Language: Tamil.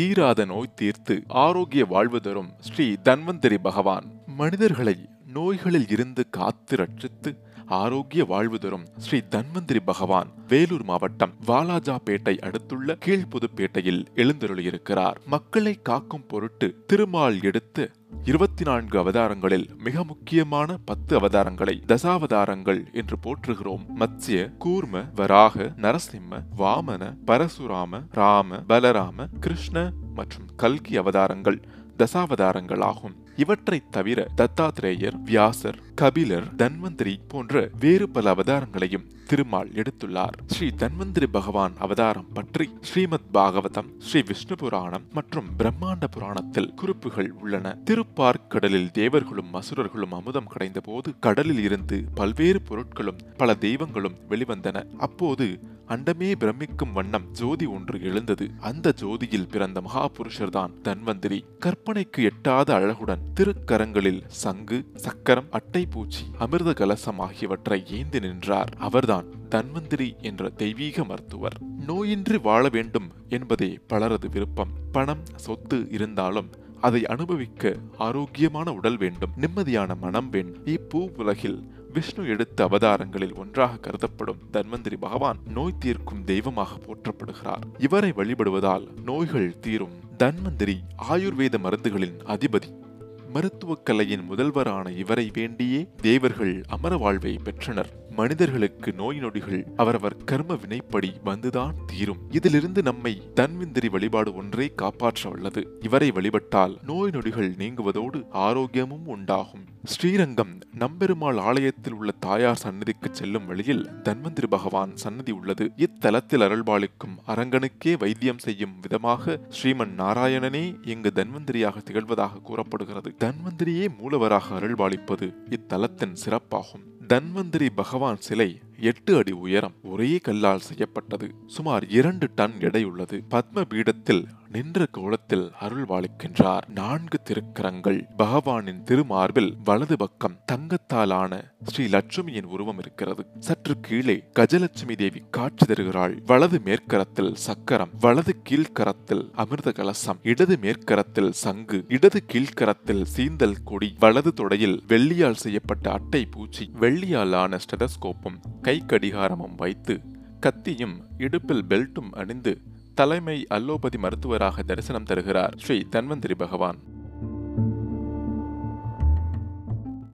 தீராத நோய் தீர்த்து ஆரோக்கிய வாழ்வு தரும் ஸ்ரீ தன்வந்திரி பகவான். மனிதர்களை நோய்களில் இருந்து காத்து ரட்சித்து ஆரோக்கிய வாழ்வு தரும் ஸ்ரீ தன்வந்திரி பகவான் வேலூர் மாவட்டம் வாலாஜாபேட்டை அடுத்துள்ள கீழ்புதுப்பேட்டையில் எழுந்தருளியிருக்கிறார். மக்களை காக்கும் பொருட்டு திருமால் எடுத்து இருபத்தி நான்கு அவதாரங்களில் மிக முக்கியமான பத்து அவதாரங்களை தசாவதாரங்கள் என்று போற்றுகிறோம். மத்திய கூர்ம வராக நரசிம்ம வாமன பரசுராம ராம பலராம கிருஷ்ண மற்றும் கல்கி அவதாரங்கள் தசாவதாரங்களாகும். இவற்றைத் தவிர தத்தாத்திரேயர் வியாசர் கபிலர் தன்வந்திரி போன்ற வேறு பல அவதாரங்களையும் திருமால் எடுத்துள்ளார். ஸ்ரீ தன்வந்திரி பகவான் அவதாரம் பற்றி ஸ்ரீமத் பாகவதம் ஸ்ரீ விஷ்ணு புராணம் மற்றும் பிரம்மாண்ட புராணத்தில் குறிப்புகள் உள்ளன. திருப்பார்க்கடலில் தேவர்களும் அசுரர்களும் அமுதம் கடைந்த போது கடலில் இருந்து பல்வேறு பொருட்களும் பல தெய்வங்களும் வெளிவந்தன. அப்போது அண்டமே பிரமிக்கும் வண்ணம் ஜோதி ஒன்று எழுந்தது. அந்த ஜோதியில் பிறந்த மகாபுருஷர்தான் தன்வந்திரி. கற்பனைக்கு எட்டாத அழகுடன் திருக்கரங்களில் சங்கு சக்கரம் அட்டை பூச்சி அமிர்த கலசம் ஆகியவற்றை ஏந்தி நின்றார். அவர்தான் தன்வந்திரி என்ற தெய்வீக மருத்துவர். நோயின்றி வாழ வேண்டும் என்பதே பலரது விருப்பம். பணம் சொத்து இருந்தாலும் அதை அனுபவிக்க ஆரோக்கியமான உடல் வேண்டும் நிம்மதியான மனம் வேண்டும். இப்பூ உலகில் விஷ்ணு எடுத்த அவதாரங்களில் ஒன்றாக கருதப்படும் தன்வந்திரி பகவான் நோய் தீர்க்கும் தெய்வமாக போற்றப்படுகிறார். இவரை வழிபடுவதால் நோய்கள் தீரும். தன்வந்திரி ஆயுர்வேத மருந்துகளின் அதிபதி. மருத்துவக் கலையின் முதல்வரான இவரை வேண்டியே தேவர்கள் அமர வாழ்வை பெற்றனர். மனிதர்களுக்கு நோய் நொடிகள் அவரவர் கர்ம வினைப்படி வந்துதான் தீரும். இதிலிருந்து நம்மை தன்விந்திரி வழிபாடு ஒன்றே காப்பாற்ற உள்ளது இவரை வழிபட்டால் நோய் நொடிகள் நீங்குவதோடு ஆரோக்கியமும் உண்டாகும். ஸ்ரீரங்கம் நம்பெருமாள் ஆலயத்தில் உள்ள தாயார் சன்னதிக்கு செல்லும் வழியில் தன்வந்திரி பகவான் சன்னதி உள்ளது. இத்தலத்தில் அருள்பாலிக்கும் அரங்கனுக்கே வைத்தியம் செய்யும் விதமாக ஸ்ரீமன் நாராயணனே இங்கு தன்வந்திரியாக திகழ்வதாக கூறப்படுகிறது. தன்வந்திரியே மூலவராக அருள்பாலிப்பது இத்தலத்தின் சிறப்பாகும். தன்வந்திரி பகவான் சிலை எட்டு அடி உயரம் ஒரே கல்லால் செய்யப்பட்டது. சுமார் இரண்டு டன் எடையுள்ளது பத்ம பீடத்தில் நின்ற கோலத்தில் அருள் அருள்வாளிக்கின்றார். நான்கு திருக்கரங்கள். பகவானின் திருமார்பில் வலது பக்கம் தங்கத்தாலான ஸ்ரீ லட்சுமியின் உருவம் இருக்கிறது. சற்று கீழே கஜலட்சுமி தேவி காட்சி தருகிறாள். வலது மேற்கரத்தில் சக்கரம் வலது கீழ்கரத்தில் அமிர்த கலசம் இடது மேற்கரத்தில் சங்கு இடது கீழ்கரத்தில் சீந்தல் கொடி வலது தொடையில் வெள்ளியால் செய்யப்பட்ட அட்டை பூச்சி வெள்ளியாலான ஸ்டெதஸ்கோப்பும் கை கடிகாரமும் வைத்து கத்தியும் இடுப்பில் பெல்ட்டும் அணிந்து தலைமை அல்லோபதி மருத்துவராக தரிசனம் தருகிறார் ஸ்ரீ தன்வந்திரி பகவான்.